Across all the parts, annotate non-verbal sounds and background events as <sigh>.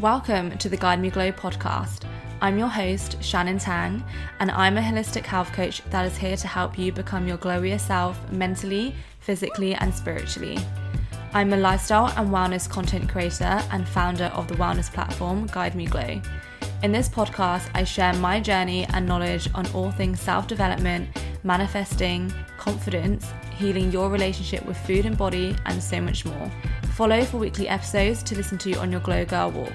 Welcome to the Guide Me Glow podcast. I'm your host, Shannon Tang, and I'm a holistic health coach that is here to help you become your glowier self mentally, physically, and spiritually. I'm a lifestyle and wellness content creator and founder of the wellness platform Guide Me Glow. In this podcast, I share my journey and knowledge on all things self development, manifesting, confidence, healing your relationship with food and body, and so much more. Follow for weekly episodes to listen to on your Glow Girl walk.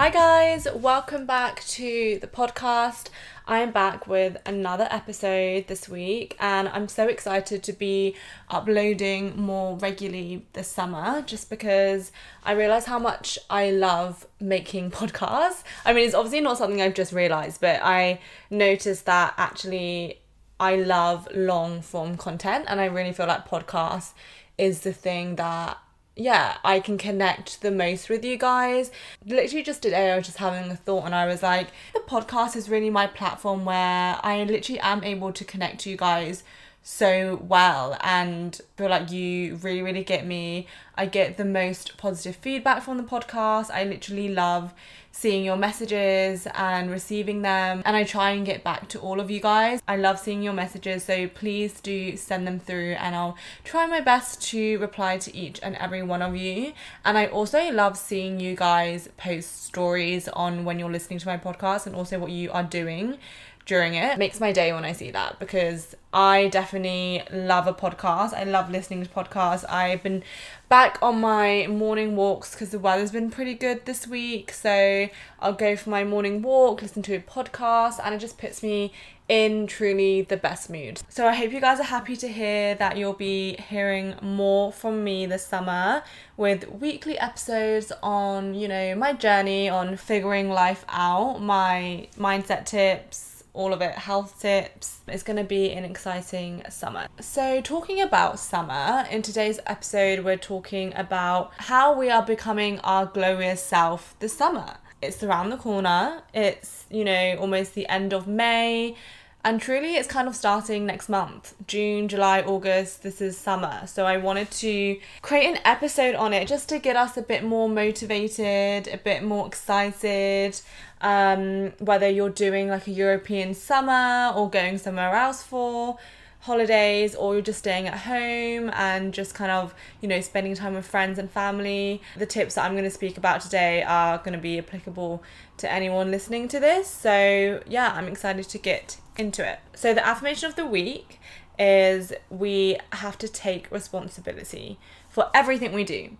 Hi, guys, welcome back to the podcast. I am back with another episode this week, and I'm so excited to be uploading more regularly this summer just because I realize how much I love making <laughs> podcasts. I mean, it's obviously not something I've just realized, but I noticed that actually I love long form content, and I really feel like podcasts is the thing that yeah, I can connect the most with you guys. Literally, just today, I was just having a thought, and I was like, the podcast is really my platform where I literally am able to connect to you guys so well and feel like you really really get me i get the most positive feedback from the podcast i literally love seeing your messages and receiving them. And i try and get back to all of you guys. I love seeing your messages so please do send them through and i'll try my best to reply to each and every one of you. And i also love seeing you guys post stories on when you're listening to my podcast and also what you are doing during it. makes my day when I see that because I definitely love a podcast. I love listening to podcasts. I've been back on my morning walks because the weather's been pretty good this week. So I'll go for my morning walk, listen to a podcast, and it just puts me in truly the best mood. So I hope you guys are happy to hear that you'll be hearing more from me this summer with weekly episodes on, you know, my journey on figuring life out, my mindset tips, all of it, health tips. It's going to be an exciting summer. So, talking about summer, in today's episode, we're talking about how we are becoming our glowiest self this summer. It's around the corner, it's, you know, almost the end of May. And truly, it's kind of starting next month June, July, August. This is summer. So, I wanted to create an episode on it just to get us a bit more motivated, a bit more excited. Um, whether you're doing like a European summer or going somewhere else for holidays or you're just staying at home and just kind of, you know, spending time with friends and family. The tips that I'm going to speak about today are going to be applicable to anyone listening to this. So, yeah, I'm excited to get into it. So, the affirmation of the week is we have to take responsibility for everything we do.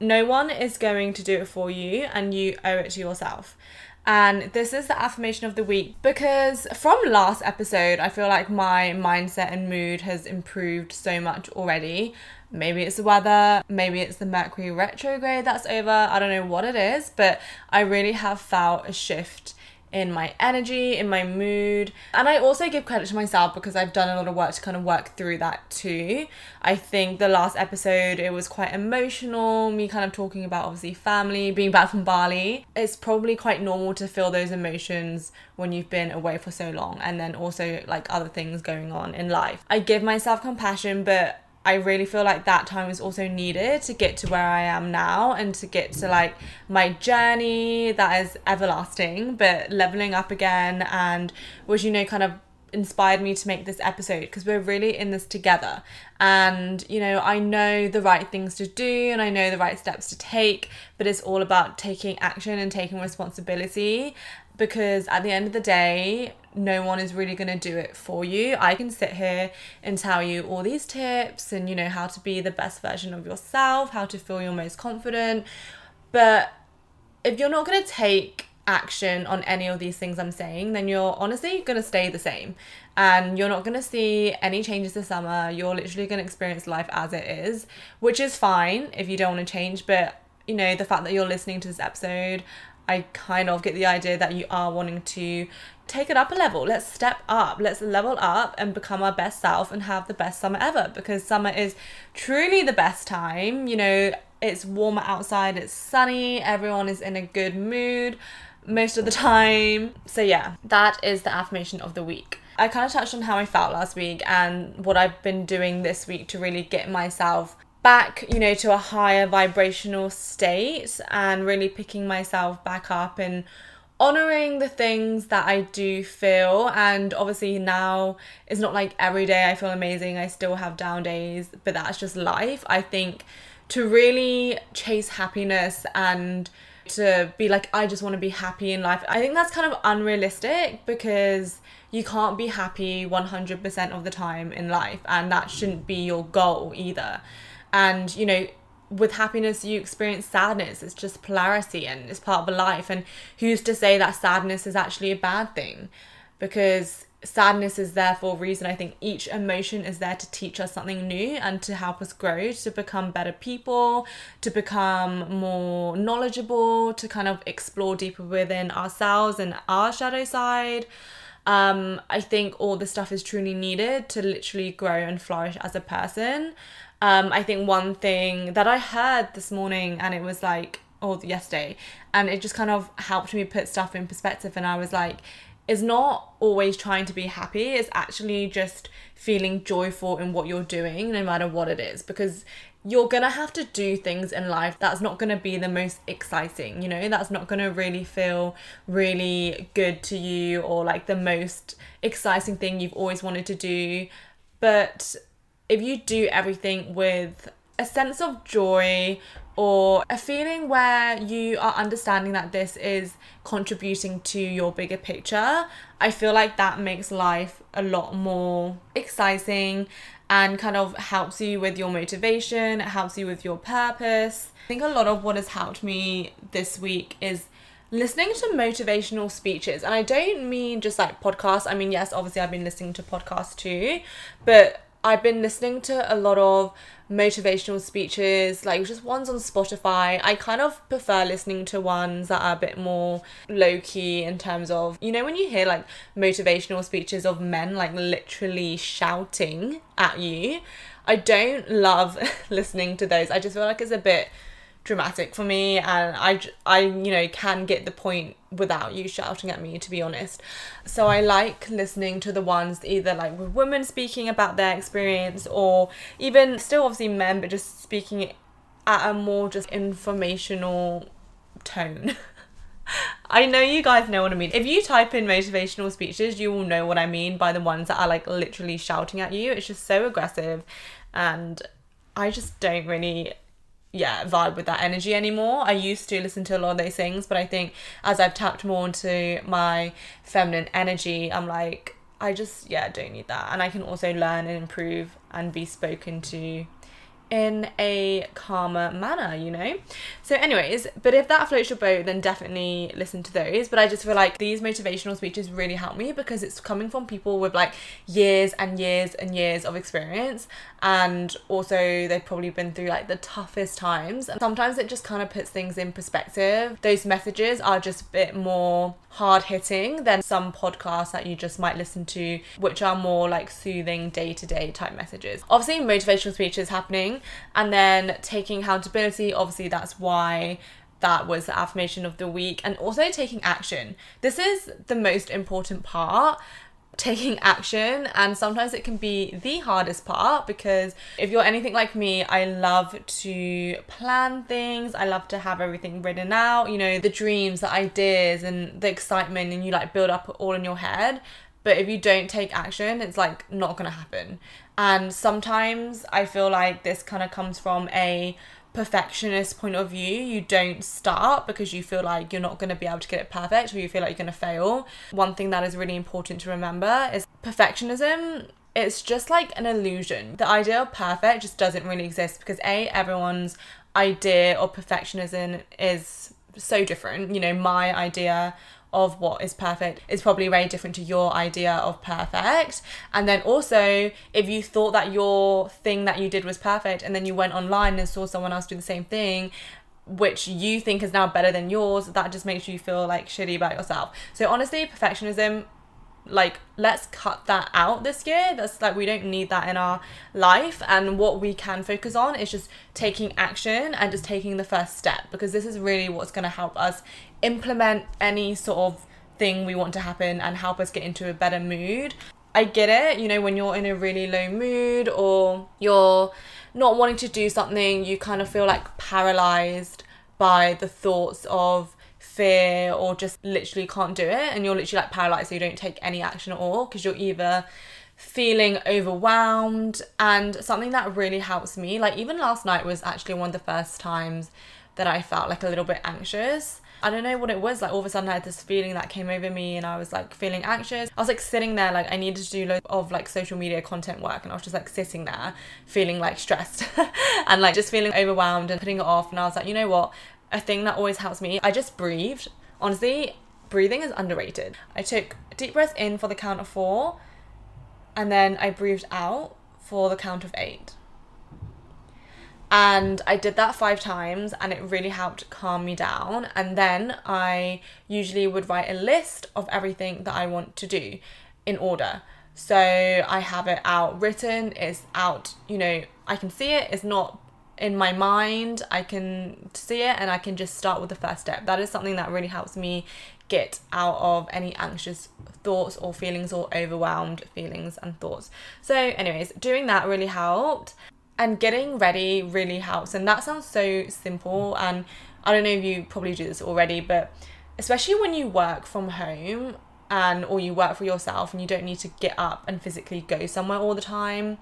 No one is going to do it for you, and you owe it to yourself. And this is the affirmation of the week because from last episode, I feel like my mindset and mood has improved so much already. Maybe it's the weather, maybe it's the Mercury retrograde that's over. I don't know what it is, but I really have felt a shift in my energy, in my mood. And I also give credit to myself because I've done a lot of work to kind of work through that too. I think the last episode it was quite emotional, me kind of talking about obviously family, being back from Bali. It's probably quite normal to feel those emotions when you've been away for so long and then also like other things going on in life. I give myself compassion, but I really feel like that time is also needed to get to where I am now and to get to like my journey that is everlasting, but leveling up again and which you know kind of inspired me to make this episode because we're really in this together. And you know, I know the right things to do and I know the right steps to take, but it's all about taking action and taking responsibility because at the end of the day, no one is really going to do it for you. I can sit here and tell you all these tips and, you know, how to be the best version of yourself, how to feel your most confident. But if you're not going to take action on any of these things I'm saying, then you're honestly going to stay the same. And you're not going to see any changes this summer. You're literally going to experience life as it is, which is fine if you don't want to change. But, you know, the fact that you're listening to this episode, I kind of get the idea that you are wanting to take it up a level. Let's step up. Let's level up and become our best self and have the best summer ever because summer is truly the best time. You know, it's warmer outside, it's sunny, everyone is in a good mood most of the time. So, yeah, that is the affirmation of the week. I kind of touched on how I felt last week and what I've been doing this week to really get myself back, you know, to a higher vibrational state and really picking myself back up and honoring the things that I do feel. And obviously, now it's not like every day I feel amazing, I still have down days, but that's just life. I think to really chase happiness and to be like, I just want to be happy in life, I think that's kind of unrealistic because you can't be happy 100% of the time in life, and that shouldn't be your goal either and you know with happiness you experience sadness. It's just polarity and it's part of life. And who's to say that sadness is actually a bad thing? Because sadness is there for a reason. I think each emotion is there to teach us something new and to help us grow to become better people to become more knowledgeable to kind of explore deeper within ourselves and our shadow side. Um, I think all this stuff is truly needed to literally grow and flourish as a person. Um, I think one thing that I heard this morning, and it was like, or yesterday, and it just kind of helped me put stuff in perspective. And I was like, it's not always trying to be happy, it's actually just feeling joyful in what you're doing, no matter what it is. Because you're gonna have to do things in life that's not gonna be the most exciting, you know, that's not gonna really feel really good to you or like the most exciting thing you've always wanted to do. But if you do everything with a sense of joy or a feeling where you are understanding that this is contributing to your bigger picture, I feel like that makes life a lot more exciting and kind of helps you with your motivation, it helps you with your purpose. I think a lot of what has helped me this week is listening to motivational speeches. And I don't mean just like podcasts. I mean, yes, obviously I've been listening to podcasts too, but I've been listening to a lot of motivational speeches, like just ones on Spotify. I kind of prefer listening to ones that are a bit more low key in terms of, you know, when you hear like motivational speeches of men like literally shouting at you. I don't love <laughs> listening to those. I just feel like it's a bit dramatic for me and I, I you know can get the point without you shouting at me to be honest so i like listening to the ones either like with women speaking about their experience or even still obviously men but just speaking at a more just informational tone <laughs> I know you guys know what I mean. If you type in motivational speeches, you will know what I mean by the ones that are like literally shouting at you. It's just so aggressive and I just don't really yeah vibe with that energy anymore i used to listen to a lot of those things but i think as i've tapped more into my feminine energy i'm like i just yeah don't need that and i can also learn and improve and be spoken to in a calmer manner, you know? So, anyways, but if that floats your boat, then definitely listen to those. But I just feel like these motivational speeches really help me because it's coming from people with like years and years and years of experience. And also, they've probably been through like the toughest times. And sometimes it just kind of puts things in perspective. Those messages are just a bit more hard hitting than some podcasts that you just might listen to, which are more like soothing day to day type messages. Obviously, motivational speeches happening and then taking accountability. Obviously, that's why that was the affirmation of the week and also taking action. This is the most important part taking action and sometimes it can be the hardest part because if you're anything like me I love to plan things I love to have everything written out you know the dreams the ideas and the excitement and you like build up all in your head but if you don't take action it's like not gonna happen and sometimes I feel like this kind of comes from a perfectionist point of view, you don't start because you feel like you're not going to be able to get it perfect or you feel like you're going to fail. One thing that is really important to remember is perfectionism. It's just like an illusion. The idea of perfect just doesn't really exist because A, everyone's idea of perfectionism is so different. You know, my idea of what is perfect is probably very different to your idea of perfect. And then also, if you thought that your thing that you did was perfect and then you went online and saw someone else do the same thing, which you think is now better than yours, that just makes you feel like shitty about yourself. So, honestly, perfectionism like let's cut that out this year that's like we don't need that in our life and what we can focus on is just taking action and just taking the first step because this is really what's going to help us implement any sort of thing we want to happen and help us get into a better mood. I get it you know when you're in a really low mood or you're not wanting to do something, you kind of feel like paralyzed by the thoughts of fear or just literally can't do it and you're literally like paralyzed so you don't take any action at all because you're either feeling overwhelmed. And something that really helps me like even last night was actually one of the first times that I felt like a little bit anxious I don't know what it was. Like all of a sudden, I had this feeling that came over me, and I was like feeling anxious. I was like sitting there, like I needed to do loads of like social media content work, and I was just like sitting there, feeling like stressed, <laughs> and like just feeling overwhelmed and putting it off. And I was like, you know what? A thing that always helps me. I just breathed. Honestly, breathing is underrated. I took a deep breath in for the count of four, and then I breathed out for the count of eight. And I did that five times and it really helped calm me down. And then I usually would write a list of everything that I want to do in order. So I have it out written, it's out, you know, I can see it, it's not in my mind, I can see it and I can just start with the first step. That is something that really helps me get out of any anxious thoughts or feelings or overwhelmed feelings and thoughts. So, anyways, doing that really helped and getting ready really helps and that sounds so simple and i don't know if you probably do this already but especially when you work from home and or you work for yourself and you don't need to get up and physically go somewhere all the time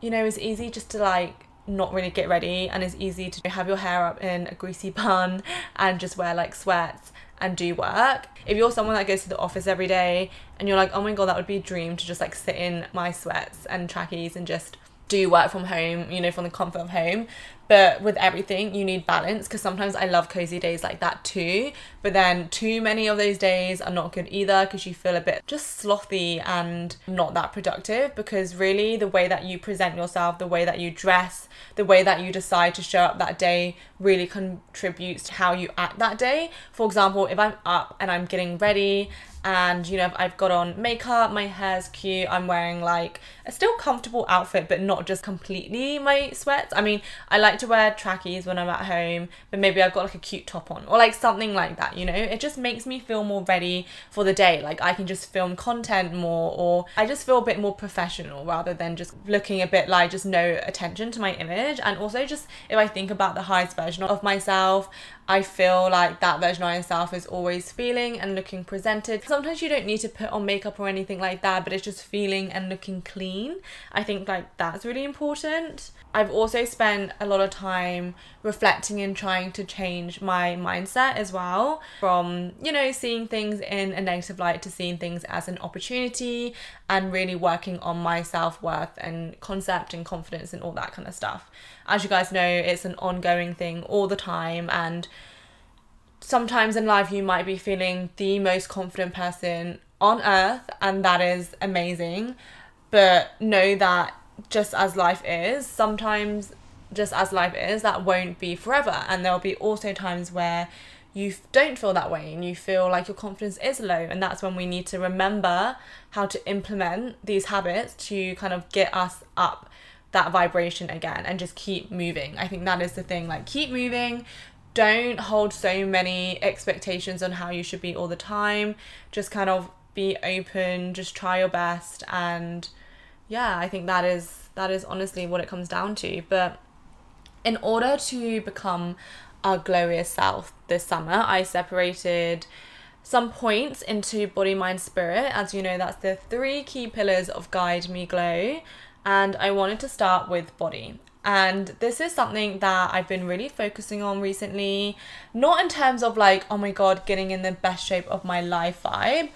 you know it's easy just to like not really get ready and it's easy to have your hair up in a greasy <laughs> bun and just wear like sweats and do work. If you're someone that goes to the office every day and you're like, oh my god, that would be a dream to just like sit in my sweats and trackies and just do work from home, you know, from the comfort of home. But with everything, you need balance because sometimes I love cozy days like that too. But then too many of those days are not good either because you feel a bit just slothy and not that productive. Because really, the way that you present yourself, the way that you dress, the way that you decide to show up that day really contributes to how you act that day. For example, if I'm up and I'm getting ready and you know I've got on makeup, my hair's cute, I'm wearing like a still comfortable outfit but not just completely my sweats. I mean, I like to wear trackies when I'm at home, but maybe I've got like a cute top on or like something like that, you know? It just makes me feel more ready for the day. Like I can just film content more or I just feel a bit more professional rather than just looking a bit like just no attention to my image and also just if I think about the highest version of myself, I feel like that version of myself is always feeling and looking presented. Sometimes you don't need to put on makeup or anything like that, but it's just feeling and looking clean. I think like that's really important. I've also spent a lot of time reflecting and trying to change my mindset as well from, you know, seeing things in a negative light to seeing things as an opportunity and really working on my self worth and concept and confidence and all that kind of stuff. As you guys know, it's an ongoing thing all the time, and sometimes in life you might be feeling the most confident person on earth, and that is amazing. But know that just as life is, sometimes just as life is, that won't be forever. And there'll be also times where you don't feel that way and you feel like your confidence is low. And that's when we need to remember how to implement these habits to kind of get us up that vibration again and just keep moving. I think that is the thing. Like, keep moving. Don't hold so many expectations on how you should be all the time. Just kind of be open, just try your best and yeah, I think that is that is honestly what it comes down to. But in order to become our glowiest self this summer, I separated some points into body, mind, spirit. As you know, that's the three key pillars of Guide Me Glow. And I wanted to start with body. And this is something that I've been really focusing on recently. Not in terms of like, oh my god, getting in the best shape of my life vibe,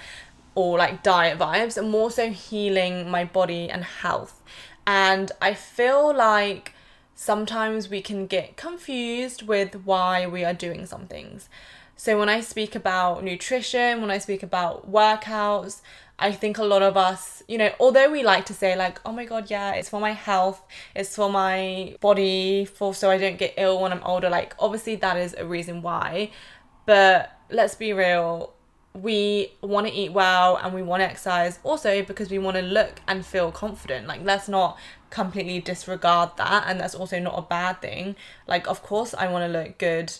or like diet vibes and more so healing my body and health. And I feel like sometimes we can get confused with why we are doing some things. So when I speak about nutrition, when I speak about workouts, I think a lot of us, you know, although we like to say like, oh my god, yeah, it's for my health, it's for my body, for so I don't get ill when I'm older, like obviously that is a reason why. But let's be real, we want to eat well and we want to exercise also because we want to look and feel confident. Like, let's not completely disregard that. And that's also not a bad thing. Like, of course, I want to look good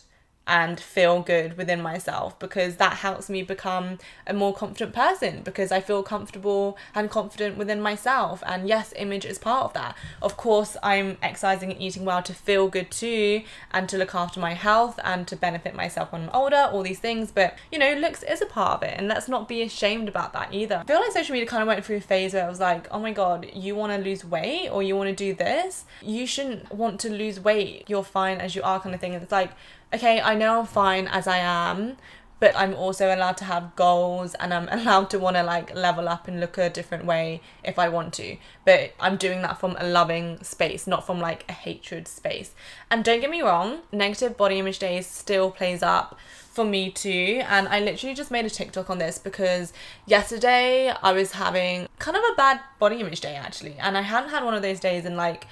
and feel good within myself because that helps me become a more confident person because I feel comfortable and confident within myself. And yes, image is part of that. Of course, I'm exercising and eating well to feel good too and to look after my health and to benefit myself when I'm older, all these things. But you know, looks is a part of it, and let's not be ashamed about that either. I feel like social media kind of went through a phase where I was like, oh my god, you want to lose weight or you want to do this, you shouldn't want to lose weight. You're fine as you are, kind of thing. And it's like, okay, I know I'm fine as I am, but I'm also allowed to have goals and I'm <laughs> allowed to want to like level up and look a different way if I want to. But I'm doing that from a loving space, not from like a hatred space. And don't get me wrong, negative body image days still plays up for me too. And I literally just made a TikTok on this because yesterday I was having kind of a bad body image day actually. And I hadn't had one of those days in like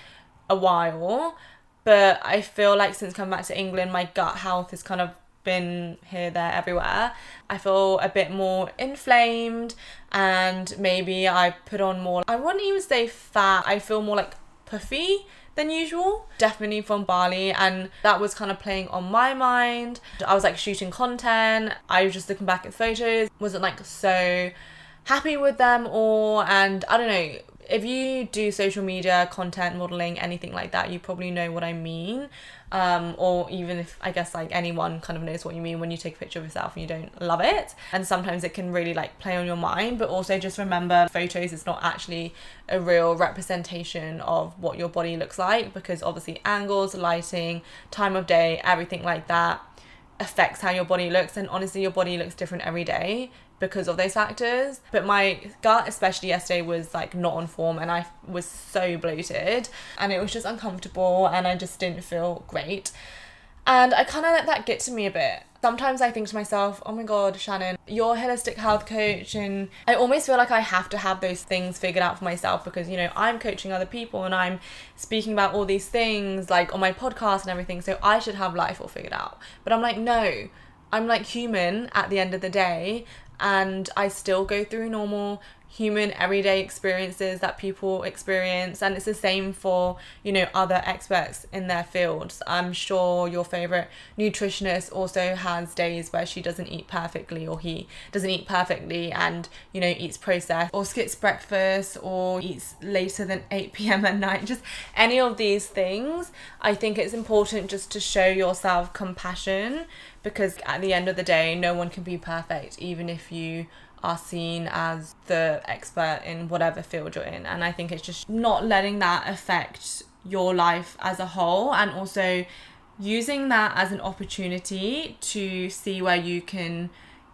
a while but I feel like since coming back to England, my gut health has kind of been here, there, everywhere. I feel a bit more inflamed, and maybe I put on more. I wouldn't even say fat. I feel more like puffy than usual. Definitely from Bali, and that was kind of playing on my mind. I was like shooting content. I was just looking back at photos, wasn't like so happy with them or and I don't know if you do social media content modeling anything like that you probably know what i mean. Um, or even if i guess like anyone kind of knows what you mean when you take a picture of yourself and you don't love it. And sometimes it can really like play on your mind but also just remember photos is not actually a real representation of what your body looks like because obviously angles lighting time of day everything like that affects how your body looks. And honestly your body looks different every day because of those factors. But my gut, especially yesterday, was like not on form and I was so bloated and it was just uncomfortable and I just didn't feel great. And I kind of let that get to me a bit. Sometimes I think to myself, oh my god, Shannon, you're a holistic health coach. And I almost feel like I have to have those things figured out for myself because, you know, I'm coaching other people and I'm speaking about all these things like on my podcast and everything. So I should have life all figured out. But I'm like, no, I'm like human at the end of the day and I still go through normal human everyday experiences that people experience and it's the same for you know other experts in their fields. I'm sure your favorite nutritionist also has days where she doesn't eat perfectly or he doesn't eat perfectly and you know eats processed or skips breakfast or eats later than <laughs> 8 p.m at night. Just any of these things i think it's important just to show yourself compassion because at the end of the day no one can be perfect even if you are seen as the expert in whatever field you're in. And I think it's just not letting that affect your life as a whole and also using that as an opportunity to see where you can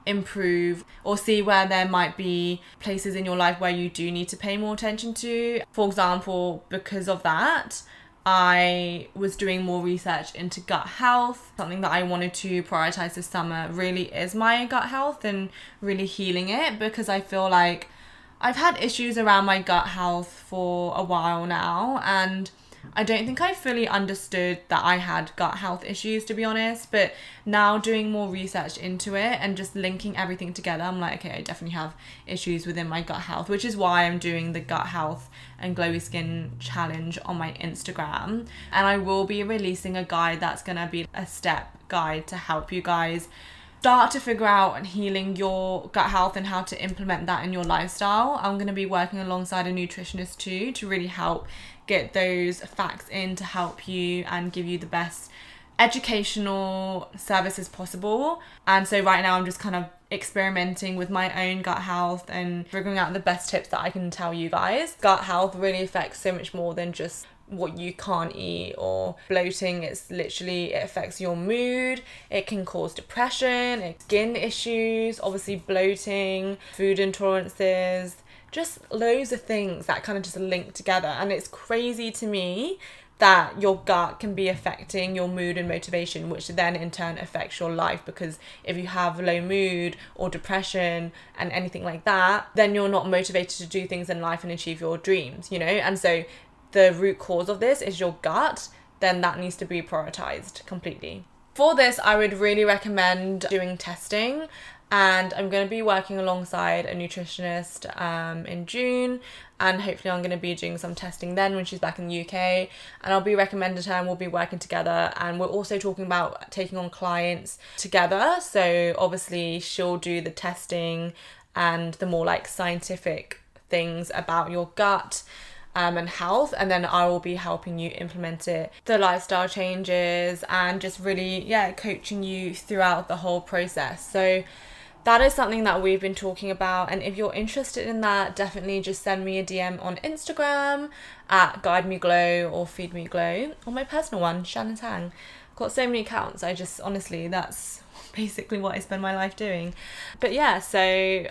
improve or see where there might be places in your life where you do need to pay more attention to. For example, because of that, I was doing more research into gut health. Something that I wanted to prioritize this summer really is my gut health and really healing it because I feel like I've had issues around my gut health for a while now and I don't think I fully understood that I had gut health issues, to be honest. But now doing more research into it and just linking everything together, I'm like, okay, I definitely have issues within my gut health, which is why I'm doing the gut health and glowy skin challenge on my Instagram. And I will be releasing a guide that's gonna be a step guide to help you guys start to figure out and healing your gut health and how to implement that in your lifestyle. I'm going to be working alongside a nutritionist too to really help get those facts in to help you and give you the best educational services possible. And so right now I'm just kind of experimenting with my own gut health and figuring out the best tips that I can tell you guys. Gut health really affects so much more than just what you can't eat or bloating it's literally it affects your mood it can cause depression skin issues obviously bloating food intolerances just loads of things that kind of just link together. And it's crazy to me that your gut can be affecting your mood and motivation, which then in turn affects your life. Because if you have low mood or depression and anything like that, then you're not motivated to do things in life and achieve your dreams, you know? And so the root cause of this is your gut, then that needs to be prioritized completely. For this, I would really recommend doing testing and I'm going to be working alongside a nutritionist um, in June. And hopefully I'm going to be doing some testing then when she's back in the UK and I'll be recommended her and we'll be working together. And we're also talking about taking on clients together. So obviously she'll do the testing and the more like scientific things about your gut um, and health, and then I will be helping you implement it, the lifestyle changes, and just really, yeah, coaching you throughout the whole process. So, that is something that we've been talking about. And if you're interested in that, definitely just send me a DM on Instagram at Guide Me Glow or Feed Me Glow, or my personal one, Shannon Tang. I've got so many accounts. I just honestly, that's <laughs> basically what I spend my life doing. But yeah, so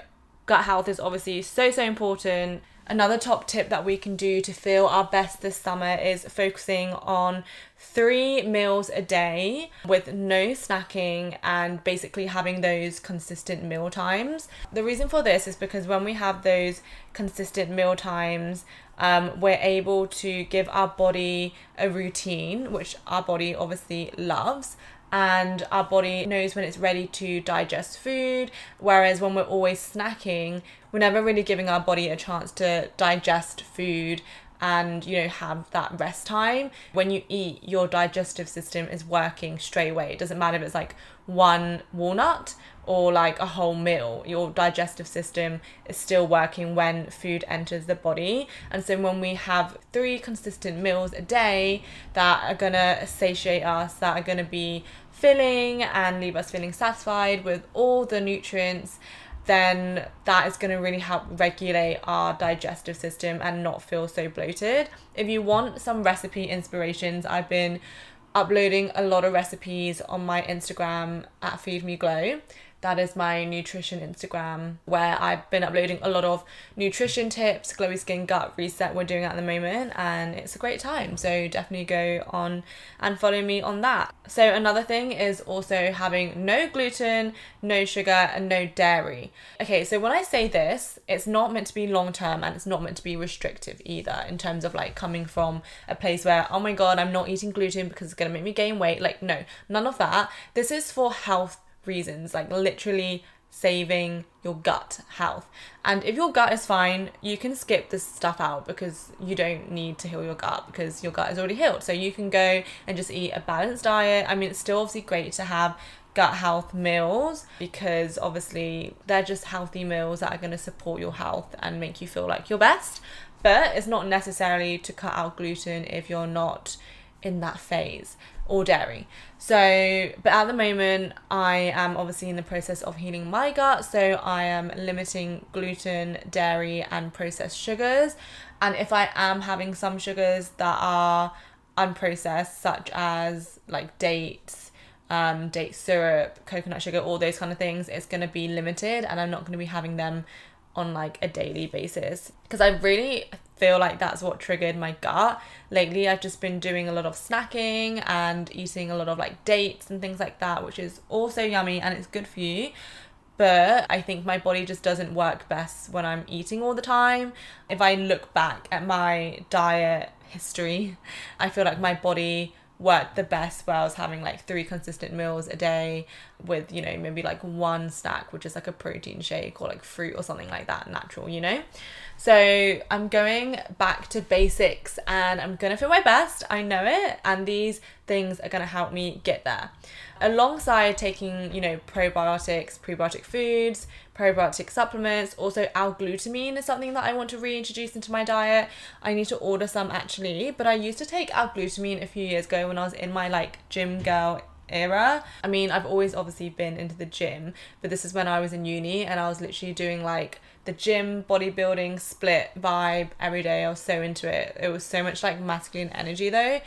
gut health is obviously so, so important. Another top tip that we can do to feel our best this summer is focusing on three meals a day with no snacking and basically having those consistent meal times. The reason for this is because when we have those consistent meal times, um, we're able to give our body a routine, which our body obviously loves and our body knows when it's ready to digest food. Whereas when we're always snacking, we're never really giving our body a chance to digest food and you know have that rest time. When you eat your digestive system is working straight away. It doesn't matter if it's like one walnut or like a whole meal. Your digestive system is still working when food enters the body. And so when we have three consistent meals a day that are going to satiate us that are going to be filling and leave us feeling satisfied with all the nutrients then that is going to really help regulate our digestive system and not feel so bloated. If you want some recipe inspirations, I've been uploading a lot of recipes on my Instagram at Feed Me Glow. That is my nutrition Instagram where I've been uploading a lot of nutrition tips, glowy skin gut reset we're doing at the moment, and it's a great time. So definitely go on and follow me on that. So another thing is also having no gluten, no sugar, and no dairy. Okay, so when I say this, it's not meant to be long term and it's not meant to be restrictive either in terms of like coming from a place where, oh my god, I'm not eating gluten because it's gonna make me gain weight. Like, no, none of that. This is for health reasons, like literally saving your gut health. And if your gut is fine, you can skip this stuff out because you don't need to heal your gut because your gut is already healed. So you can go and just eat a balanced diet. I mean, it's still obviously great to have gut health meals because obviously they're just healthy meals that are going to support your health and make you feel like your best. But it's not necessarily to cut out gluten if you're not in that phase or dairy. So, but at the moment, I am obviously in the process of healing my gut. So, I am limiting gluten, dairy, and processed sugars. And if I am having some sugars that are unprocessed, such as like dates, um, date syrup, coconut sugar, all those kind of things, it's going to be limited and I'm not going to be having them on like a daily basis because I really feel like that's what triggered my gut. Lately, I've just been doing a lot of snacking and eating a lot of like dates and things like that, which is also yummy and it's good for you. But I think my body just doesn't work best when I'm eating all the time. If I look back at my diet history, I feel like my body worked the best where I was having like three consistent meals a day with, you know, maybe like one snack, which is like a protein shake or like fruit or something like that, natural, you know? So I'm going back to basics and I'm gonna feel my best. I know it, and these things are gonna help me get there. Alongside taking, you know, probiotics, prebiotic foods, probiotic supplements, also L-glutamine is something that I want to reintroduce into my diet. I need to order some actually, but I used to take L-glutamine a few years ago when I was in my like gym girl era. I mean, I've always obviously been into the gym, but this is when I was in uni and I was literally doing like the gym bodybuilding split vibe every day. I was so into it. It was so much like masculine energy though,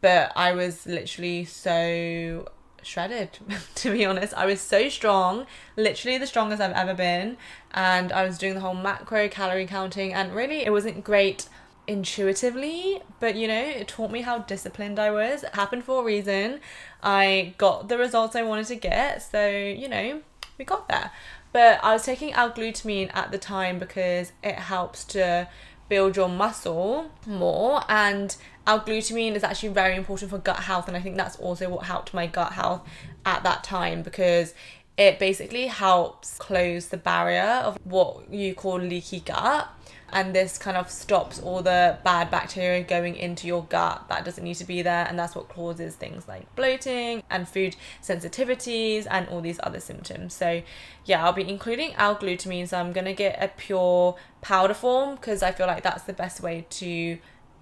but I was literally so shredded <laughs> to be honest. I was so strong, literally the strongest I've ever been, and I was doing the whole macro calorie counting and really it wasn't great intuitively, but you know, it taught me how disciplined I was. It happened for a reason. I got the results I wanted to get, so you know, we got there. But I was taking L-glutamine at the time because it helps to build your muscle more and L-glutamine is actually very important for gut health and I think that's also what helped my gut health at that time because it basically helps close the barrier of what you call leaky gut and this kind of stops all the bad bacteria going into your gut that doesn't need to be there and that's what causes things like bloating and food sensitivities and all these other symptoms so yeah i'll be including l-glutamine so i'm going to get a pure powder form because i feel like that's the best way to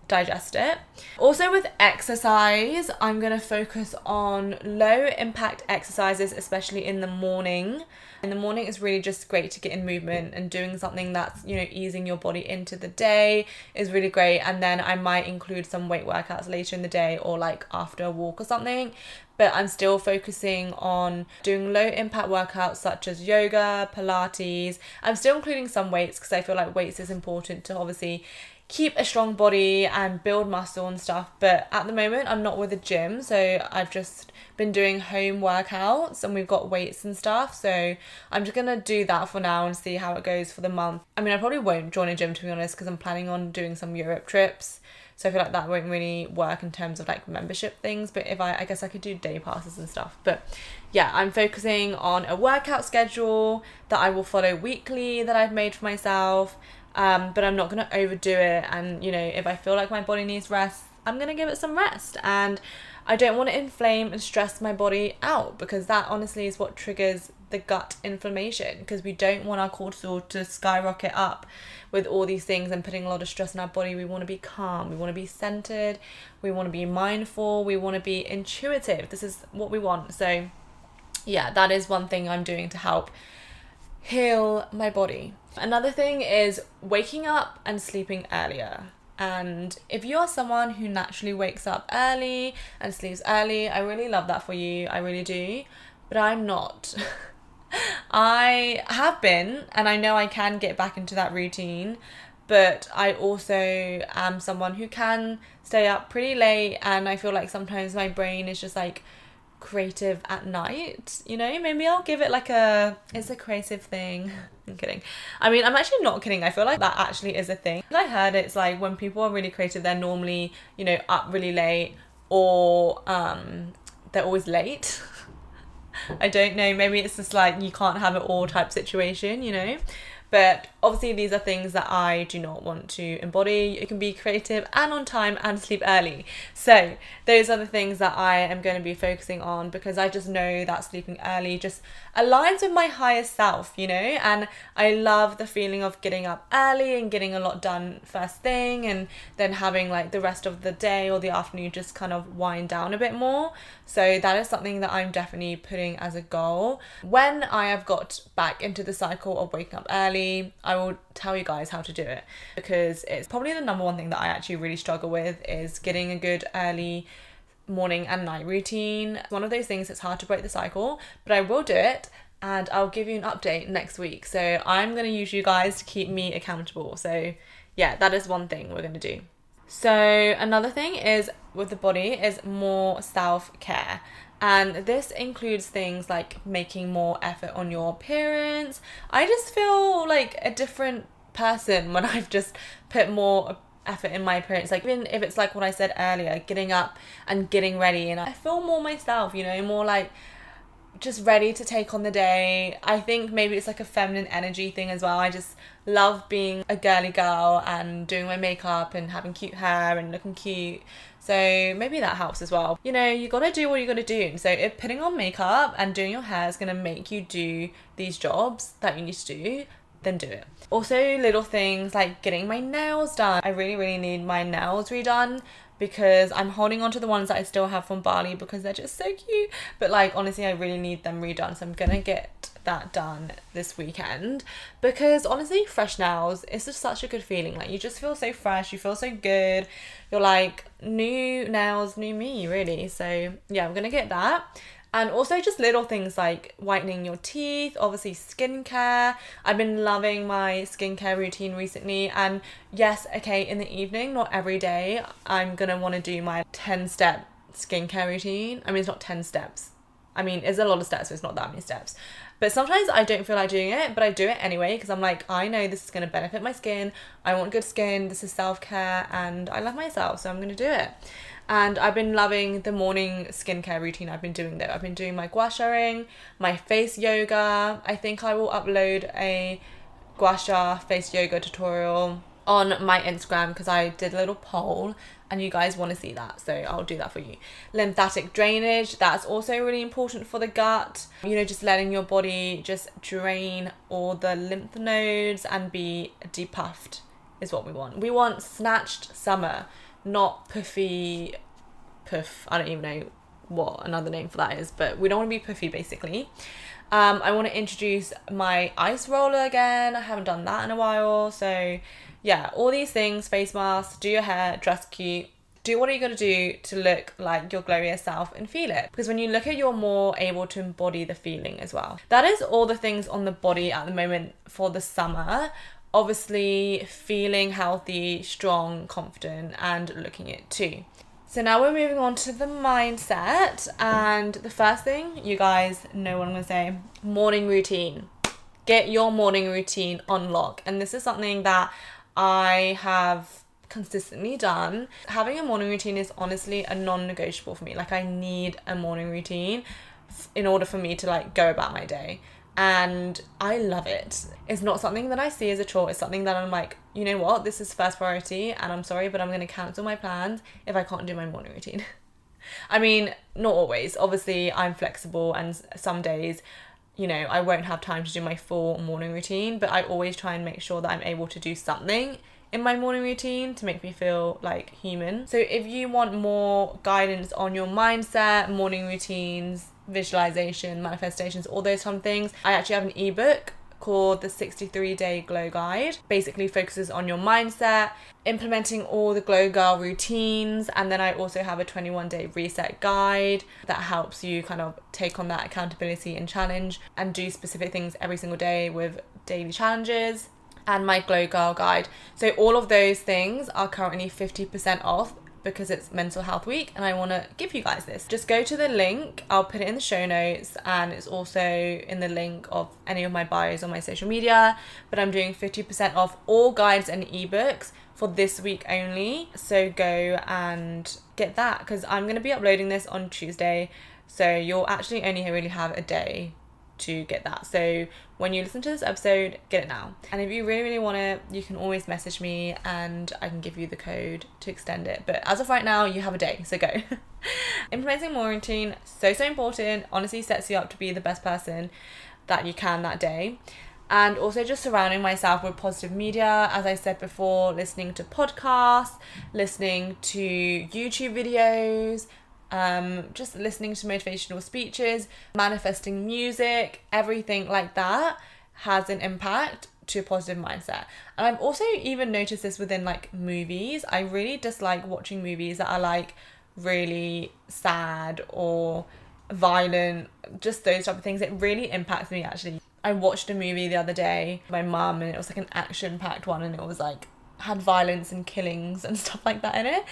digest it. Also, with exercise, I'm going to focus on low impact exercises, especially in the morning. In the morning, it's really just great to get in movement and doing something that's, you know, easing your body into the day is really great. And then I might include some weight workouts later in the day or like after a walk or something. But I'm still focusing on doing low impact workouts such as yoga, Pilates. I'm still including some weights because I feel like weights is important to obviously keep a strong body and build muscle and stuff. But at the moment, I'm not with a gym, so I've just been doing home workouts and we've got weights and stuff. So I'm just gonna do that for now and see how it goes for the month. I mean, I probably won't join a gym to be honest because I'm planning on doing some Europe trips. So I feel like that won't really work in terms of like membership things. But if I, I guess I could do day passes and stuff. But yeah, I'm focusing on a workout schedule that I will follow weekly that I've made for myself um, but I'm not going to overdo it. And, you know, if I feel like my body needs rest, I'm going to give it some rest. And I don't want to inflame and stress my body out because that honestly is what triggers the gut inflammation because we don't want our cortisol to skyrocket up with all these things and putting a lot of stress in our body. We want to be calm, we want to be centered, we want to be mindful, we want to be intuitive. This is what we want. So, yeah, that is one thing I'm doing to help heal my body. Another thing is waking up and sleeping earlier. And if you're someone who naturally wakes up early and sleeps early, I really love that for you. I really do. But I'm not. <laughs> I have been, and I know I can get back into that routine, but I also am someone who can stay up pretty late, and I feel like sometimes my brain is just like, creative at night you know? Maybe i'll give it like a it's a creative thing. <laughs> I'm kidding. I mean i'm actually not kidding. I feel like that actually is a thing. I heard it's like when people are really creative they're normally you know up really late or um they're always late. <laughs> I don't know. Maybe it's just like you can't have it all type situation you know but obviously, these are things that I do not want to embody. You can be creative and on time and sleep early. So, those are the things that I am going to be focusing on because I just know that sleeping early just aligns with my higher self, you know? And I love the feeling of getting up early and getting a lot done first thing and then having like the rest of the day or the afternoon just kind of wind down a bit more. So, that is something that I'm definitely putting as a goal. When I have got back into the cycle of waking up early, I will tell you guys how to do it because it's probably the number one thing that I actually really struggle with is getting a good early morning and night routine. It's One of those things that's hard to break the cycle, but I will do it and I'll give you an update next week. So I'm going to use you guys to keep me accountable. So yeah, that is one thing we're going to do. So another thing is with the body is more self-care. And this includes things like making more effort on your appearance. I just feel like a different person when <laughs> I've just put more effort in my appearance. Like even if it's like what I said earlier, getting up and getting ready and I feel more myself, you know, more like just ready to take on the day. I think maybe it's like a feminine energy thing as well. I just love being a girly girl and doing my makeup and having cute hair and looking cute. So maybe that helps as well. You know, you gotta do what you gotta do. So if putting on makeup and doing your hair is gonna make you do these jobs that you need to do, then do it. Also, little things like getting my nails done. I really, really need my nails redone because I'm holding on to the ones that I still have from Bali because they're just so cute. But like honestly, I really need them redone. So I'm gonna get that done this weekend because honestly, fresh nails is just such a good feeling. Like you just feel so fresh, you feel so good. You're like new nails, new me, really. So yeah, I'm gonna get that. And also just little things like whitening your teeth, obviously skincare. I've been loving my skincare routine recently. And yes, okay, in the evening, not every day, I'm gonna wanna do my 10 step skincare routine. I mean, it's not 10 steps, I mean, it's a lot of steps, so it's not that many steps. But sometimes I don't feel like doing it, but I do it anyway because I'm like, I know this is going to benefit my skin. I want good skin. This is self care and I love myself, so I'm going to do it. And I've been loving the morning skincare routine I've been doing though. I've been doing my gua sha-ing, my face yoga. I think I will upload a gua sha face yoga tutorial on my Instagram because I did a little poll and you guys want to see that. So I'll do that for you. Lymphatic drainage, that's also really important for the gut. You know, just letting your body just drain all the lymph nodes and be depuffed is what we want. We want snatched summer, not puffy puff. I don't even know what another name for that is, but we don't want to be puffy basically. Um, I want to introduce my ice roller again. I haven't done that in a while, so yeah, all these things face mask, do your hair, dress cute. Do what are you going to do to look like your glorious self and feel it? Because when you look at, you're more able to embody the feeling as well. That is all the things on the body at the moment for the summer. Obviously, feeling healthy, strong, confident, and looking it too. So now we're moving on to the mindset. And the first thing, you guys know what I'm to say morning routine. Get your morning routine on lock. And this is something that I have consistently done. Having a morning routine is honestly a non negotiable for me. Like, I need a morning routine in order for me to like go about my day and I love it. It's not something that I see as a chore, it's something that I'm like, you know what, this is first priority, and I'm sorry, but I'm going to cancel my plans if I can't do my morning routine. <laughs> I mean, not always. Obviously, I'm flexible, and some days you know, I won't have time to do my full morning routine, but I always try and make sure that I'm able to do something in my morning routine to make me feel like human. So if you want more guidance on your mindset, morning routines, visualization, manifestations, all those fun things, I actually have an ebook called the 63 Day Glow Guide. Basically focuses on your mindset, implementing all the Glow Girl routines, and then I also have a 21 day reset guide that helps you kind of take on that accountability and challenge and do specific things every single day with daily challenges. And my Glow Girl guide. So, all of those things are currently 50% off because it's mental health week and I want to give you guys this. Just go to the link, I'll put it in the show notes and it's also in the link of any of my bios on my social media. But I'm doing 50% off all guides and ebooks for this week only. So go and get that because I'm going to be uploading this on Tuesday. So you'll actually only really have a day to get that. So when you listen to this episode, get it now. And if you really, really want it, you can always message me and I can give you the code to extend it. But as of right now, you have a day, so go. <laughs> Implementing more routine, so, so important. Honestly, sets you up to be the best person that you can that day. And also just surrounding myself with positive media, as I said before, listening to podcasts, listening to YouTube videos, um, just listening to motivational speeches, manifesting music, everything like that has an impact to a positive mindset. And I've also even noticed this within like movies. I really dislike watching movies that are like really sad or violent, just those type of things. It really impacts me actually. I watched a movie the other day, my mum, and it was like an action packed one, and it was like had violence and killings and <laughs> stuff like that in it.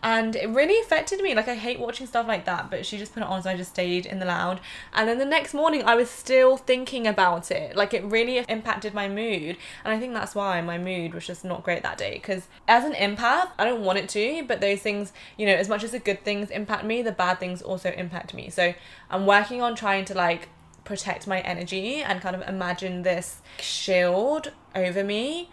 And it really affected me. Like, I hate watching stuff like that, but she just put it on, so I just stayed in the lounge. And then the next morning, I was still thinking about it. Like, it really impacted my mood. And I think that's why my mood was just not great that day. Because as an empath, I don't want it to, but those things, you know, as much as the good things impact me, the bad things also impact me. So I'm working on trying to, like, protect my energy and kind of imagine this shield over me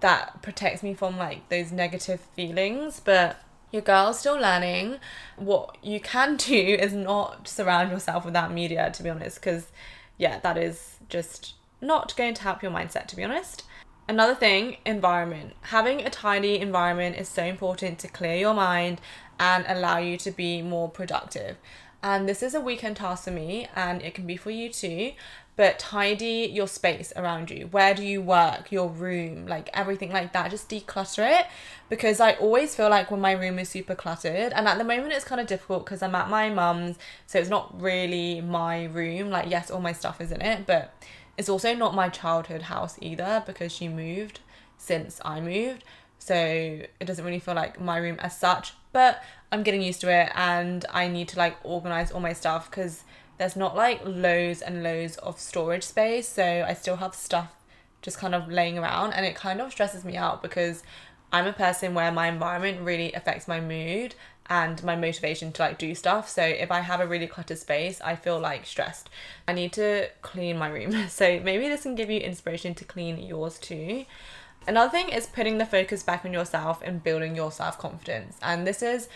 that protects me from like those negative feelings but your girl's still learning. What you can <laughs> do is not surround yourself with that media to be honest because yeah that is just not going to help your mindset to be honest. Another thing environment. Having a tidy environment is so important to clear your mind and allow you to be more productive. And this is a weekend task for me and it can be for you too but tidy your space around you. Where do you work? Your room, like everything like that. Just declutter it because I always feel like when my room is super cluttered, and at the moment it's kind of difficult because I'm at my mum's, so it's not really my room. Like, yes, all my stuff is in it, but it's also not my childhood house either because she moved since I moved. So it doesn't really feel like my room as such, but I'm getting used to it and I need to like organize all my stuff because there's not like loads and loads of storage space. So I still have stuff just kind of laying around and it kind of stresses me out because I'm a person where my environment really affects my mood and my motivation to like do stuff. So if I have a really cluttered space, I feel like stressed. I need to clean my room. <laughs> So maybe this can give you inspiration to clean yours too. Another thing is putting the focus back on yourself and building your self confidence. And this is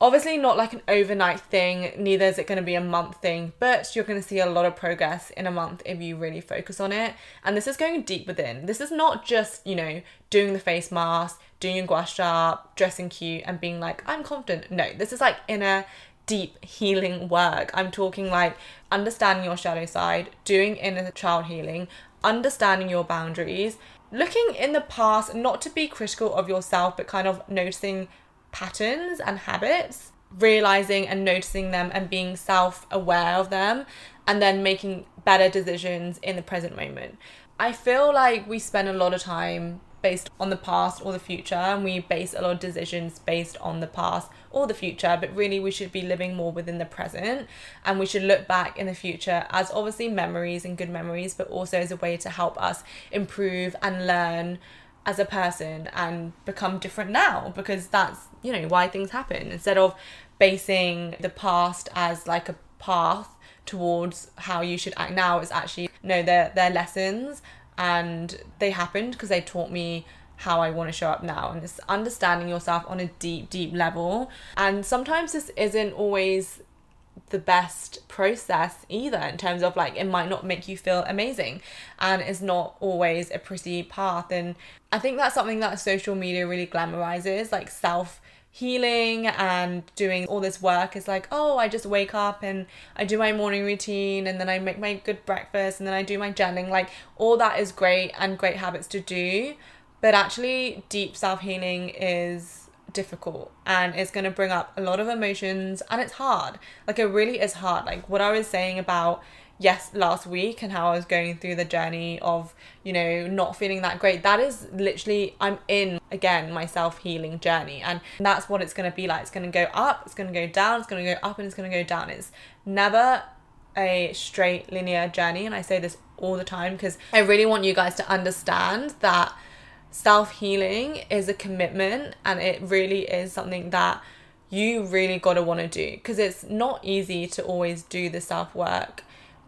obviously not like an overnight thing, neither is it going to be a month thing, but you're going to see a lot of progress in a month if you really focus on it. And this is going deep within. This is not just, you know, doing the face mask, doing your gua sha, dressing cute, and being like, I'm confident. No, this is like inner deep healing work. I'm talking like understanding your shadow side, doing inner child healing, understanding your boundaries, looking in the past, not to be critical of yourself, but kind of noticing patterns and habits, realizing and noticing them and being self aware of them, and then making better decisions in the present moment. I feel like we spend a lot of time based on the past or the future, and we base a lot of decisions based on the past or the future, but really we should be living more within the present and we should look back in the future as obviously memories and good memories, but also as a way to help us improve and learn as a person and become different now because that's you know why things happen. Instead of basing the past as like a path towards how you should act now it's actually no they're they're lessons and they happened because they taught me how I want to show up now. And it's understanding yourself on a deep deep level. And sometimes this isn't always the best process either in terms of like it might not make you feel amazing and it's not always a pretty path. And i think that's something that social media really glamorizes like self healing and doing all this work. Is like oh i just wake up and i do my morning routine and then i make my good breakfast and then i do my journaling. Like all that is great and great habits to do. But actually deep self healing is difficult and it's going to bring up a lot of emotions and it's hard. Like it really is hard. Like what i was saying about yes last week and how i was going through the journey of you know not feeling that great that is literally i'm in again my self-healing journey. And that's what it's going to be like. It's going to go up it's going to go down it's going to go up and it's going to go down. It's never a straight linear journey and i say this all the time because i really want you guys to understand that self healing is a commitment and it really is something that you really got to want to do because it's not easy to always do the self work.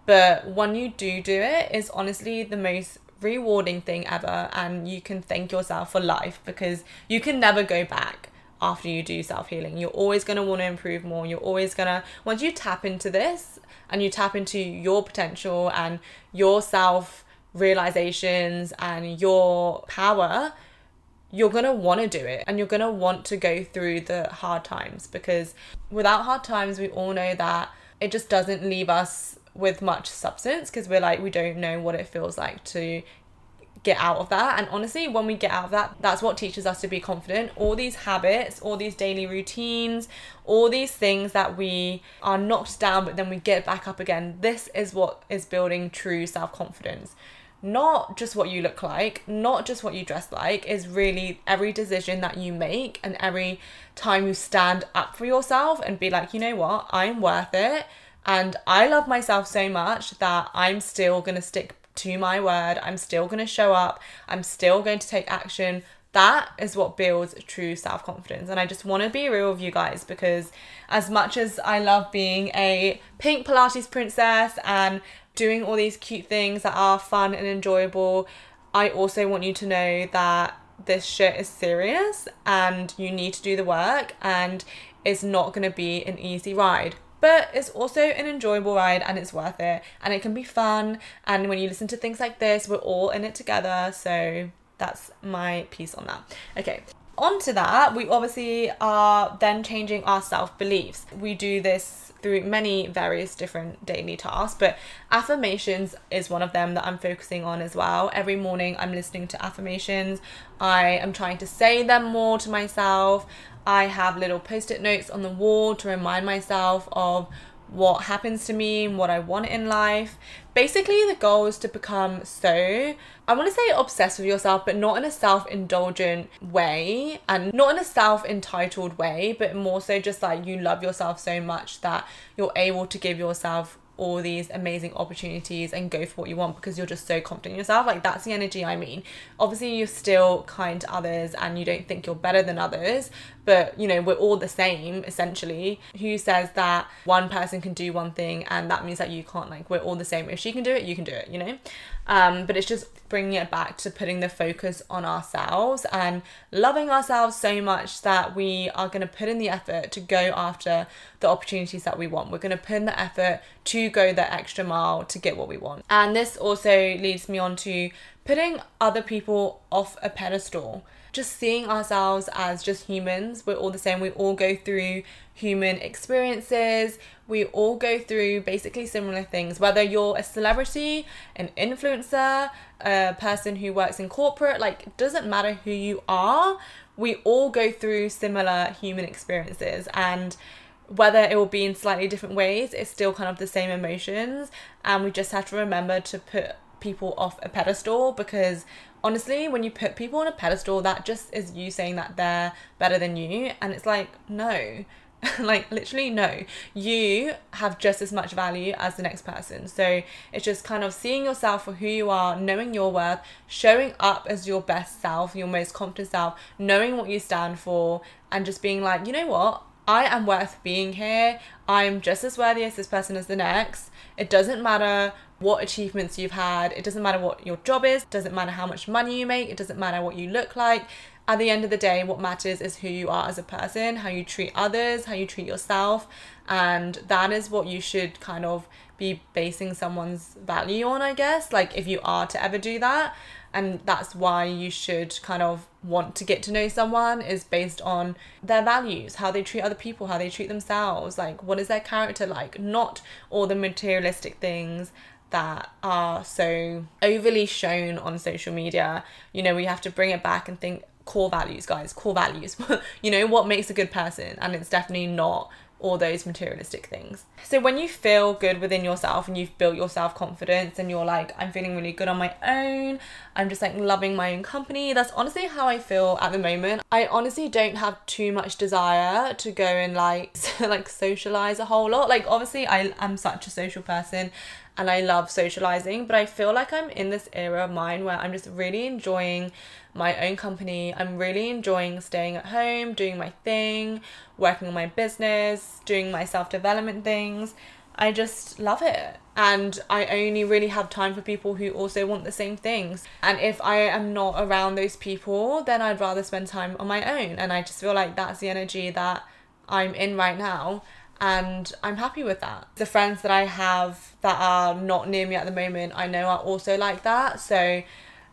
But when you do do it, it's honestly the most rewarding thing ever, and you can thank yourself for life because you can never go back after you do self healing. You're always going to want to improve more. You're always going to, once you tap into this and you tap into your potential and your self realizations and your power, you're going to want to do it and you're going to want to go through the hard times because without hard times, we all know that it just doesn't leave us with much substance because we're like, we don't know what it feels like to get out of that. And honestly, when we get out of that, that's what teaches us to be confident. All these habits, all these daily routines, all these things that we are knocked down, but then we get back up again. This is what is building true self confidence not just what you look like, not just what you dress like, is really every decision that you make and every time you stand up for yourself and be like, you know what, I'm worth it. And I love myself so much that I'm still going to stick to my word. I'm still going to show up. I'm still going to take action. That is what builds true self confidence. And I just want to be real with you guys because, as much as I love being a pink Pilates princess and doing all these cute things that are fun and enjoyable, I also want you to know that this shit is serious and you need to do the work and it's not going to be an easy ride. But it's also an enjoyable ride and it's worth it and it can be fun. And when you listen to things like this, we're all in it together. So that's my piece on that. Okay, onto that, we obviously are then changing our self beliefs. We do this through many various different daily tasks, but affirmations is one of them that I'm focusing on as well. Every morning I'm listening to affirmations. I am trying to say them more to myself. I have little post it notes on the wall to remind myself of what happens to me and what I want in life. Basically, the goal is to become so, I want to say obsessed with yourself, but not in a self indulgent way and not in a self entitled way, but more so just like you love yourself so much that you're able to give yourself all these amazing opportunities and go for what you want because you're just so confident in yourself. Like that's the energy I mean. Obviously you're still kind to others and you don't think you're better than others, but you know, we're all the same essentially. Who says that one person can do one thing and that means that you can't like we're all the same. If she can do it, you can do it, you know? Um, but it's just bringing it back to putting the focus on ourselves and loving ourselves so much that we are going to put in the effort to go after the opportunities that we want. We're going to put in the effort to go the extra mile to get what we want. And this also leads me on to putting other people off a pedestal just seeing ourselves as just humans. We're all the same. We all go through human experiences. We all go through basically similar things. Whether you're a celebrity, an influencer, a person who works in corporate, like, doesn't matter who you are. We all go through similar human experiences. And whether it will be in slightly different ways, it's still kind of the same emotions. And we just have to remember to put people off a pedestal because honestly, when you put people on a pedestal, that just is you saying that they're better than you. And it's like, no. <laughs> like literally no you have just as much value as the next person so it's just kind of seeing yourself for who you are knowing your worth showing up as your best self your most confident self knowing what you stand for and just being like you know what I am worth being here. I'm just as worthy as this person as the next. It doesn't matter what achievements you've had. It doesn't matter what your job is. It doesn't matter how much money you make. It doesn't matter what you look like. At the end of the day, what matters is who you are as a person, how you treat others, how you treat yourself. And that is what you should kind of be basing someone's value on, I guess. Like, if you are to ever do that and that's why you should kind of want to get to know someone is based on their values how they treat other people how they treat themselves like what is their character like not all the materialistic things that are so overly shown on social media you know we have to bring it back and think core values guys core values <laughs> you know what makes a good person and it's definitely not all those materialistic things. So when you feel good within yourself and you've built your self-confidence and you're like I'm feeling really good on my own, I'm just like loving my own company. That's honestly how I feel at the moment. I honestly don't have too much desire to go and like <laughs> like socialize a whole lot. Like obviously I am such a social person and I love socializing, but I feel like I'm in this era of mine where I'm just really enjoying my own company. I'm really enjoying staying at home, doing my thing, working on my business, doing my self development things. I just love it. And I only really have time for people who also want the same things. And if I am not around those people, then I'd rather spend time on my own. And I just feel like that's the energy that I'm in right now and I'm happy with that. The friends that I have that are not near me at the moment, I know are also like that. So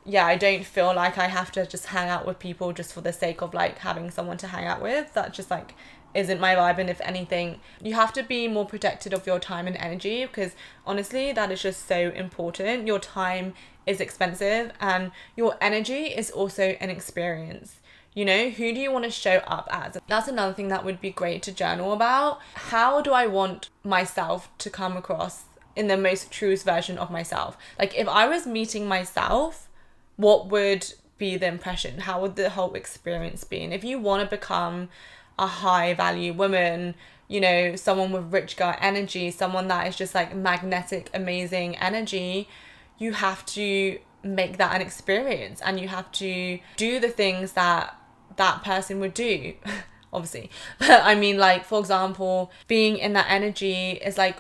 yeah, I don't feel like I have to just hang out with people just for the sake of like having someone to hang out with. That just like isn't my vibe and if anything you have to be more protected of your time and energy because honestly that is just so important your time is expensive and your energy is also an experience you know, who do you want to show up as? That's another thing that would be great to journal about. How do I want myself to come across in the most truest version of myself? Like, if I was meeting myself, what would be the impression? How would the whole experience be? And if you want to become a high value woman, you know, someone with rich girl energy, someone that is just like magnetic, amazing energy, you have to make that an experience and you have to do the things that that person would do <laughs> obviously. But i mean like for example being in that energy is like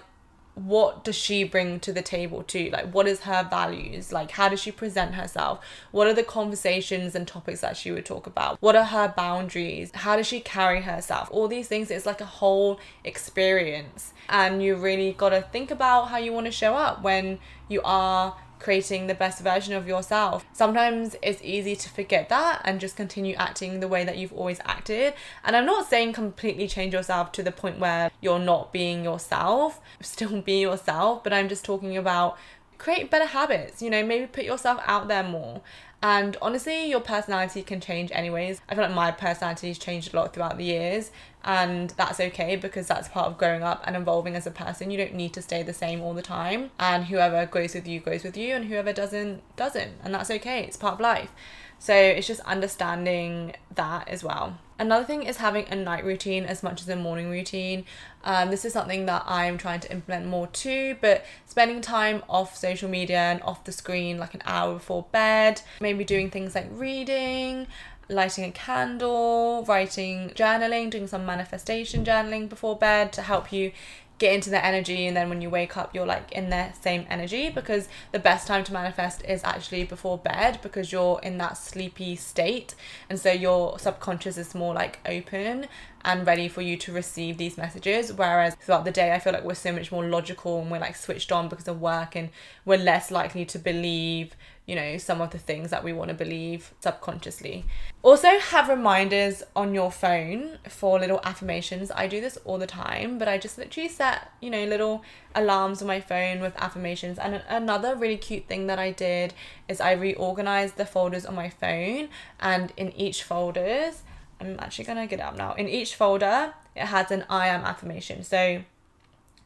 what does she bring to the table too? Like what is her values? Like how does she present herself? What are the conversations and topics that she would talk about? What are her boundaries? How does she carry herself? All these things it's like a whole experience. And you really got to think about how you want to show up when you are creating the best version of yourself. Sometimes it's easy to forget that and just continue acting the way that you've always acted. And I'm not saying completely change yourself to the point where you're not being yourself, <laughs> still be yourself, but I'm just talking about create better habits, you know, maybe put yourself out there more. And honestly, your personality can change anyways. I feel like my personality has changed a lot throughout the years, and that's okay because that's part of growing up and evolving as a person. You don't need to stay the same all the time, and whoever goes with you goes with you, and whoever doesn't doesn't, and that's okay. It's part of life. So it's just understanding that as well. Another thing is having a night routine as much as a morning routine. Um, this is something that I'm trying to implement more too, but spending time off social media and off the screen like an hour before bed, maybe doing things like reading, lighting a candle, writing, journaling, doing some manifestation journaling before bed to help you get into the energy and then when you wake up you're like in the same energy because the best time to manifest is actually before bed because you're in that sleepy state and so your subconscious is more like open and ready for you to receive these messages. Whereas throughout the day I feel like we're so much more logical and we're like switched on because of work and we're less likely to believe you know, some of the things that we want to believe subconsciously. Also, have reminders on your phone for little affirmations. I do this all the time, but I just literally set, you know, little alarms on my phone with affirmations. And another really cute thing that I did is I reorganized the folders on my phone, and in each folders, I'm actually gonna get up now. In each folder, it has an I am affirmation. So,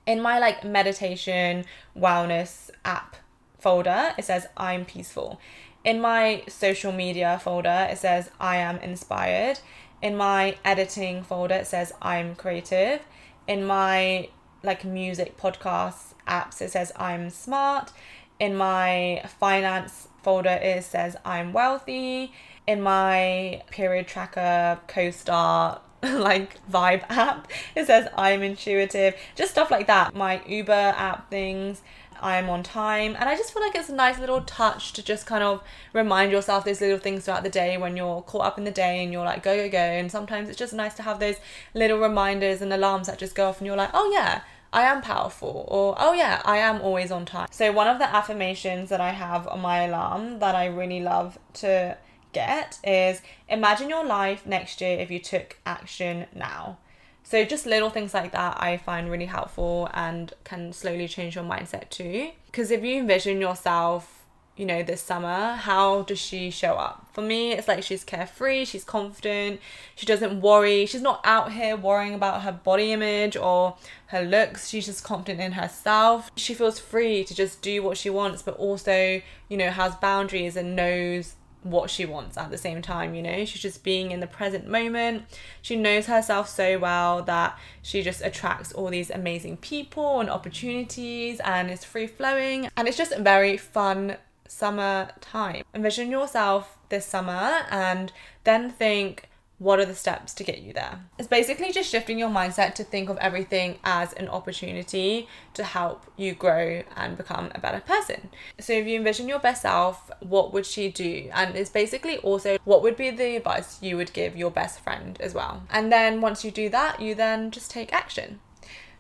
in my like meditation wellness app folder, it says I'm peaceful. In my social media folder, it says I am inspired. In my editing folder, it says I'm creative. In my like music podcast apps, it says I'm smart. In my finance folder, it says I'm wealthy. In my period tracker, co-star <laughs> like vibe app, it says I'm intuitive. Just stuff like that. My Uber app things I'm on time. And I just feel like it's a nice little touch to just kind of remind yourself those little things throughout the day when you're caught up in the day and you're like, go, go, go. And sometimes it's just nice to have those little reminders and alarms that just go off and you're like, oh yeah, I am powerful, or oh yeah, I am always on time. So, one of the affirmations that I have on my alarm that I really love to get is imagine your life next year if you took action now. So just little things like that I find really helpful and can slowly change your mindset too. Because if you envision yourself, you know, this summer, how does she show up? For me, it's like she's carefree, she's confident, she doesn't worry, she's not out here worrying about her body image or her looks, she's just confident in herself. She feels free to just do what she wants, but also, you know, has boundaries and knows what she wants at the same time, you know? She's just being in the present moment. She knows herself so well that she just attracts all these amazing people and opportunities and is free flowing. And it's just a very fun summer time. Envision yourself this summer and then think, what are the steps to get you there? It's basically just shifting your mindset to think of everything as an opportunity to help you grow and become a better person. So, if you envision your best self, what would she do? And it's basically also what would be the advice you would give your best friend as well. And then once you do that, you then just take action.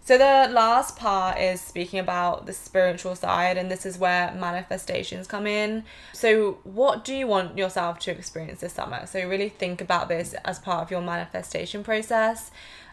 So the last part is speaking about the spiritual side, and this is where manifestations come in. So, what do you want yourself to experience this summer? So, really think about this as part of your manifestation process.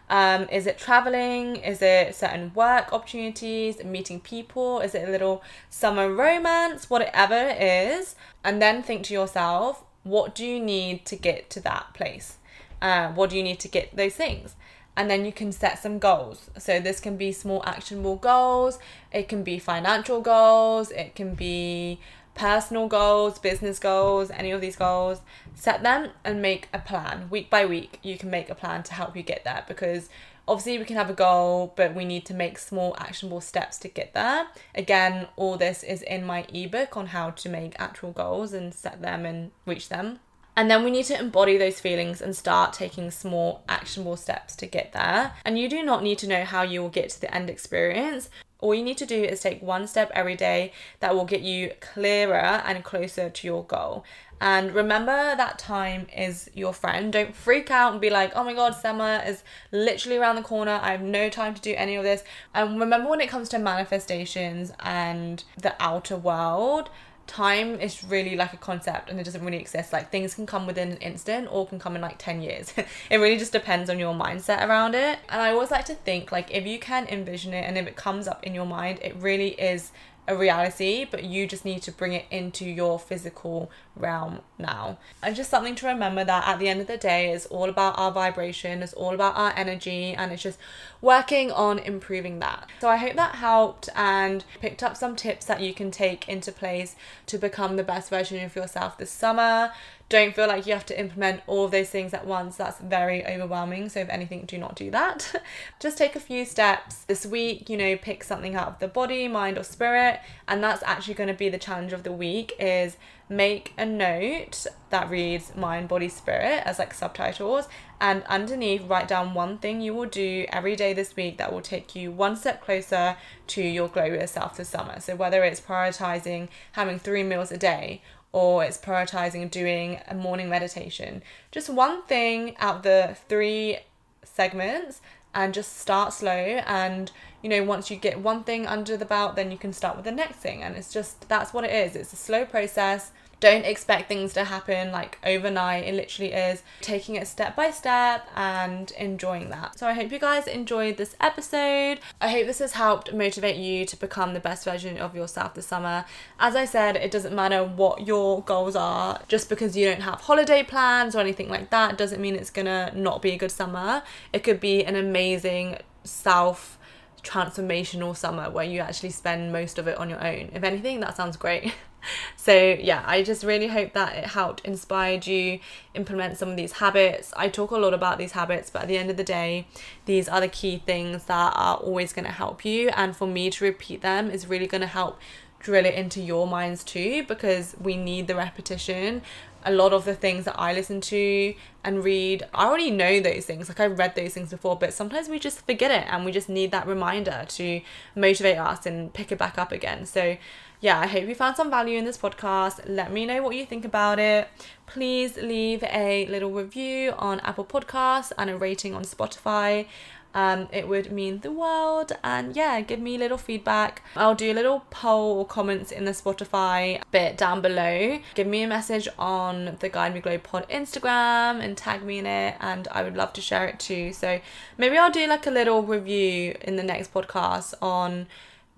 Um, is it traveling? Is it certain work opportunities, meeting people? Is it a little summer romance? Whatever it is. And then think to yourself, what do you need to get to that place? Uh, what do you need to get those things? And then you can set some goals. So this can be small actionable goals, it can be financial goals, it can be personal goals, business goals, any of these goals. Set them and make a plan. Week by week, you can make a plan to help you get there because obviously we can have a goal, but we need to make small actionable steps to get there. Again, all this is in my ebook on how to make actual goals and set them and reach them. And then we need to embody those feelings and start taking small actionable steps to get there. And you do not need to know how you will get to the end experience. All you need to do is take one step every day that will get you clearer and closer to your goal. And remember that time is your friend. Don't freak out and be like, oh my god, summer is literally around the corner. I have no time to do any of this. And remember when it comes to manifestations and the outer world, time is really like a concept and it doesn't really exist. Like things can come within an instant or can come in like 10 years. <laughs> it really just depends on your mindset around it. And I always like to think like if you can envision it and if it comes up in your mind, it really is a reality, but you just need to bring it into your physical realm now. And just something to remember that at the end of the day, it's all about our vibration, it's all about our energy, and it's just working on improving that. So I hope that helped and picked up some tips that you can take into place to become the best version of yourself this summer don't feel like you have to implement all of those things at once. That's very overwhelming. So, if anything, do not do that. <laughs> Just take a few steps this week, you know, pick something out of the body, mind, or spirit. And that's actually going to be the challenge of the week is make a note that reads mind, body, spirit as like subtitles. And underneath, write down one thing you will do every day this week that will take you one step closer to your glorious yourself this summer. So, whether it's prioritizing having three meals a day or it's prioritizing doing a morning meditation. Just one thing out of the three segments and just start slow. And you know once you get one thing under the belt then you can start with the next thing. And it's just that's what it is. It's a slow process don't expect things to happen like overnight. It literally is taking it step by step and enjoying that. So I hope you guys enjoyed this episode. I hope this has helped motivate you to become the best version of yourself this summer. As I said, it doesn't matter what your goals are, just because you don't have holiday plans or anything like that doesn't mean it's gonna not be a good summer. It could be an amazing self transformational summer where you actually spend most of it on your own. If anything, that sounds great. <laughs> <laughs> so yeah i just really hope that it helped inspired you implement some of these habits i talk a lot about these habits but at the end of the day these are the key things that are always going to help you and for me to repeat them is really going to help drill it into your minds too because we need the repetition a lot of the things that I listen to and read, I already know those things. Like I've read those things before, but sometimes we just forget it and we just need that reminder to motivate us and pick it back up again. So yeah, I hope you found some value in this podcast. Let me know what you think about it. Please leave a little review on Apple Podcasts and a rating on Spotify. Um, it would mean the world. And yeah, give me little feedback. I'll do a little poll or comments in the Spotify bit down below. Give me a message on the Guide Me Glow Pod Instagram and tag me in it, and I would love to share it too. So maybe I'll do like a little review in the next podcast on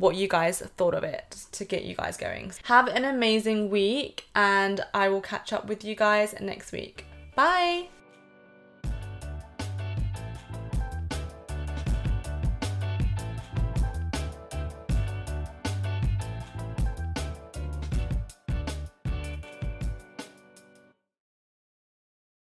what you guys thought of it to get you guys going. Have an amazing week, and I will catch up with you guys next week. Bye!